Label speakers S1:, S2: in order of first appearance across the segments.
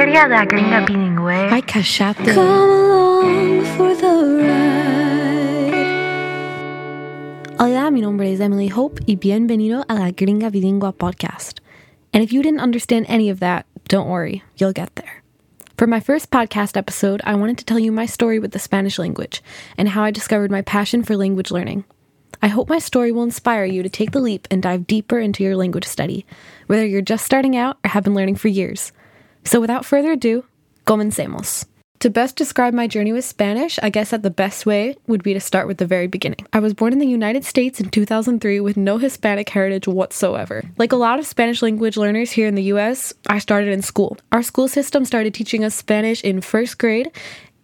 S1: sería la gringa bilingüe?
S2: Ay, cállate.
S3: Come along for the ride.
S2: Hola, mi nombre es Emily Hope y bienvenido a la Gringa Bilingüe podcast. And if you didn't understand any of that, don't worry, you'll get there. For my first podcast episode, I wanted to tell you my story with the Spanish language and how I discovered my passion for language learning. I hope my story will inspire you to take the leap and dive deeper into your language study, whether you're just starting out or have been learning for years. So without further ado, comencemos. To best describe my journey with Spanish, I guess that the best way would be to start with the very beginning. I was born in the United States in 2003 with no Hispanic heritage whatsoever. Like a lot of Spanish language learners here in the US, I started in school. Our school system started teaching us Spanish in first grade,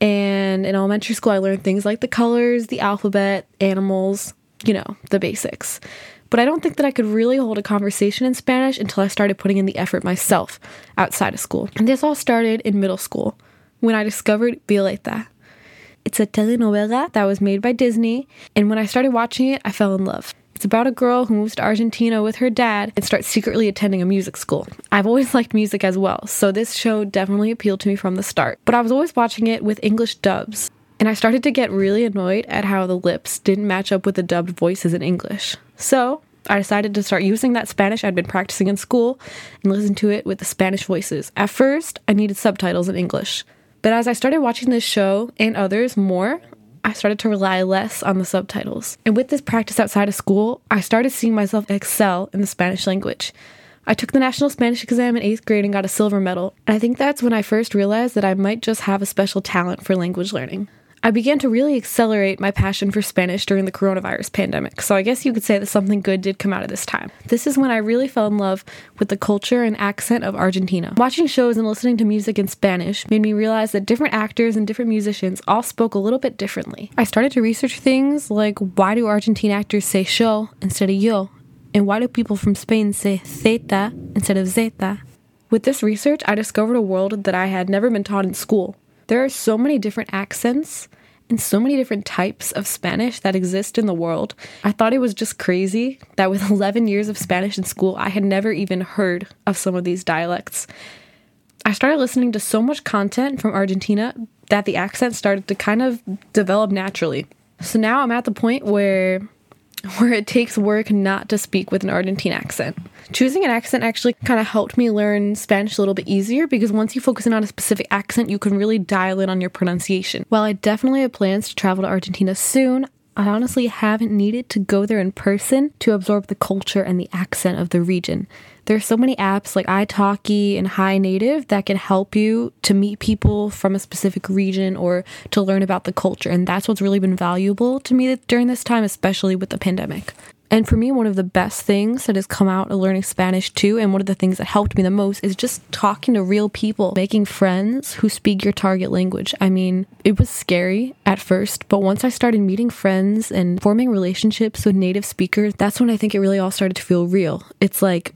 S2: and in elementary school, I learned things like the colors, the alphabet, animals, you know, the basics. But I don't think that I could really hold a conversation in Spanish until I started putting in the effort myself outside of school. And this all started in middle school when I discovered Violetta. It's a telenovela that was made by Disney, and when I started watching it, I fell in love. It's about a girl who moves to Argentina with her dad and starts secretly attending a music school. I've always liked music as well, so this show definitely appealed to me from the start. But I was always watching it with English dubs, and I started to get really annoyed at how the lips didn't match up with the dubbed voices in English. So I decided to start using that Spanish I'd been practicing in school and listen to it with the Spanish voices. At first, I needed subtitles in English. But as I started watching this show and others more, I started to rely less on the subtitles. And with this practice outside of school, I started seeing myself excel in the Spanish language. I took the National Spanish exam in eighth grade and got a silver medal. And I think that's when I first realized that I might just have a special talent for language learning. I began to really accelerate my passion for Spanish during the coronavirus pandemic, so I guess you could say that something good did come out of this time. This is when I really fell in love with the culture and accent of Argentina. Watching shows and listening to music in Spanish made me realize that different actors and different musicians all spoke a little bit differently. I started to research things like why do Argentine actors say yo instead of yo, and why do people from Spain say zeta instead of zeta? With this research, I discovered a world that I had never been taught in school. There are so many different accents and so many different types of Spanish that exist in the world. I thought it was just crazy that with 11 years of Spanish in school, I had never even heard of some of these dialects. I started listening to so much content from Argentina that the accent started to kind of develop naturally. So now I'm at the point where where it takes work not to speak with an Argentine accent. Choosing an accent actually kind of helped me learn Spanish a little bit easier because once you focus in on a specific accent, you can really dial in on your pronunciation. While I definitely have plans to travel to Argentina soon, I honestly haven't needed to go there in person to absorb the culture and the accent of the region. There are so many apps like italki and HiNative that can help you to meet people from a specific region or to learn about the culture. And that's what's really been valuable to me during this time, especially with the pandemic. And for me, one of the best things that has come out of learning Spanish too, and one of the things that helped me the most is just talking to real people, making friends who speak your target language. I mean, it was scary at first, but once I started meeting friends and forming relationships with native speakers, that's when I think it really all started to feel real. It's like,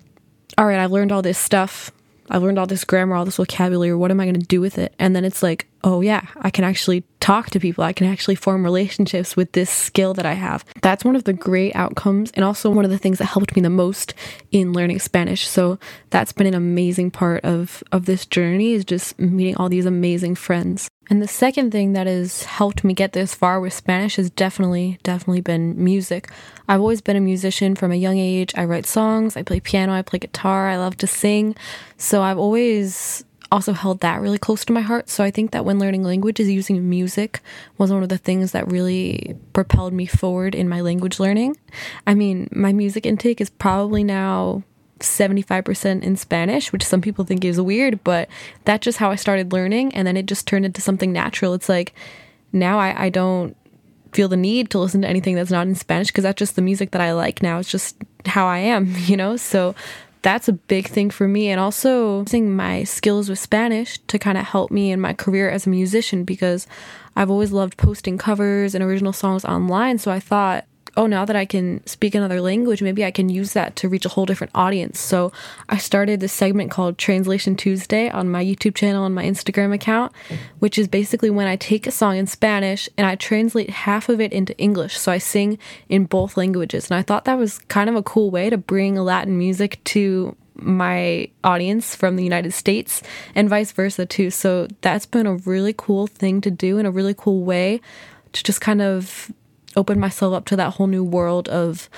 S2: all right, I've learned all this stuff. I've learned all this grammar, all this vocabulary. What am I going to do with it? And then it's like, oh, yeah, I can actually talk to people. I can actually form relationships with this skill that I have. That's one of the great outcomes, and also one of the things that helped me the most in learning Spanish. So that's been an amazing part of, of this journey is just meeting all these amazing friends. And the second thing that has helped me get this far with Spanish has definitely, definitely been music. I've always been a musician from a young age. I write songs, I play piano, I play guitar, I love to sing. So I've always also held that really close to my heart. So I think that when learning languages, using music was one of the things that really propelled me forward in my language learning. I mean, my music intake is probably now 75% in Spanish, which some people think is weird, but that's just how I started learning. And then it just turned into something natural. It's like now I, I don't feel the need to listen to anything that's not in Spanish because that's just the music that I like now. It's just how I am, you know? So that's a big thing for me. And also using my skills with Spanish to kind of help me in my career as a musician because I've always loved posting covers and original songs online. So I thought, oh, now that I can speak another language, maybe I can use that to reach a whole different audience. So I started this segment called Translation Tuesday on my YouTube channel and my Instagram account, which is basically when I take a song in Spanish and I translate half of it into English. So I sing in both languages. And I thought that was kind of a cool way to bring Latin music to my audience from the United States and vice versa too. So that's been a really cool thing to do and a really cool way to just kind of open myself up to that whole new world of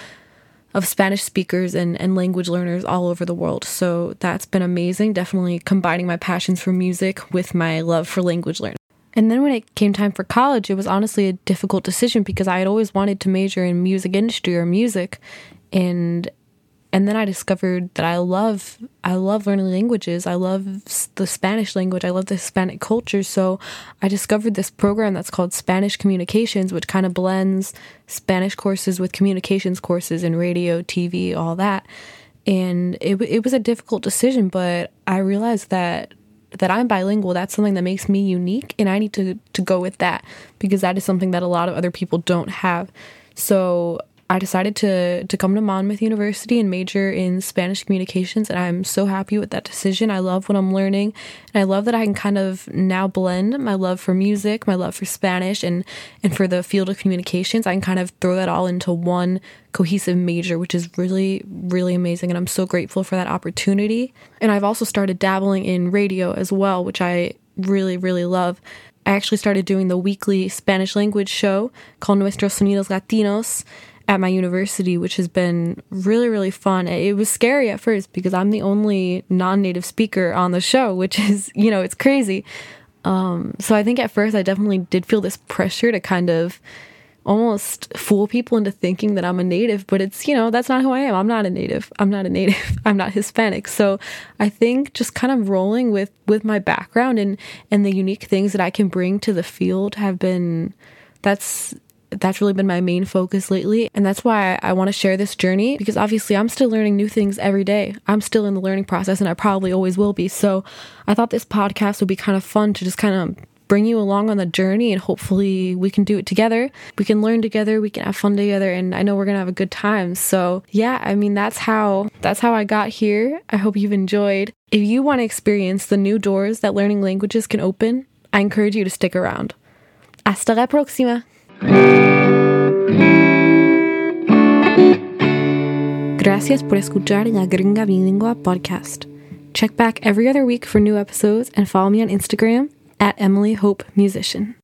S2: of Spanish speakers and, and language learners all over the world. So that's been amazing. Definitely combining my passions for music with my love for language learning. And then when it came time for college, it was honestly a difficult decision because I had always wanted to major in music industry or music. And and then I discovered that I love I love learning languages. I love the Spanish language. I love the Hispanic culture. So I discovered this program that's called Spanish Communications, which kind of blends Spanish courses with communications courses in radio, TV, all that. And it it was a difficult decision, but I realized that that I'm bilingual, that's something that makes me unique and I need to to go with that because that is something that a lot of other people don't have. So I decided to to come to Monmouth University and major in Spanish communications and I'm so happy with that decision. I love what I'm learning and I love that I can kind of now blend my love for music, my love for Spanish and and for the field of communications. I can kind of throw that all into one cohesive major, which is really really amazing and I'm so grateful for that opportunity. And I've also started dabbling in radio as well, which I really really love. I actually started doing the weekly Spanish language show called Nuestros Sonidos Latinos at my university, which has been really, really fun. It was scary at first because I'm the only non native speaker on the show, which is, you know, it's crazy. Um, so I think at first I definitely did feel this pressure to kind of almost fool people into thinking that I'm a native, but it's, you know, that's not who I am. I'm not a native. I'm not a native. I'm not Hispanic. So I think just kind of rolling with with my background and and the unique things that I can bring to the field have been that's that's really been my main focus lately. And that's why I, want to share this journey because obviously I'm still learning new things every day. I'm still in the learning process and I probably always will be. So I thought this podcast would be kind of fun to just kind of bring you along on the journey and hopefully we can do it together. We can learn together, we can have fun together and I know we're going to have a good time. So, yeah, I mean that's how that's how I got here. I hope you've enjoyed. If you want to experience the new doors that learning languages can open, I encourage you to stick around. Hasta la próxima. Gracias por escuchar La Gringa Bilingüe podcast. Check back every other week for new episodes and follow me on Instagram at Emily Hope Musician.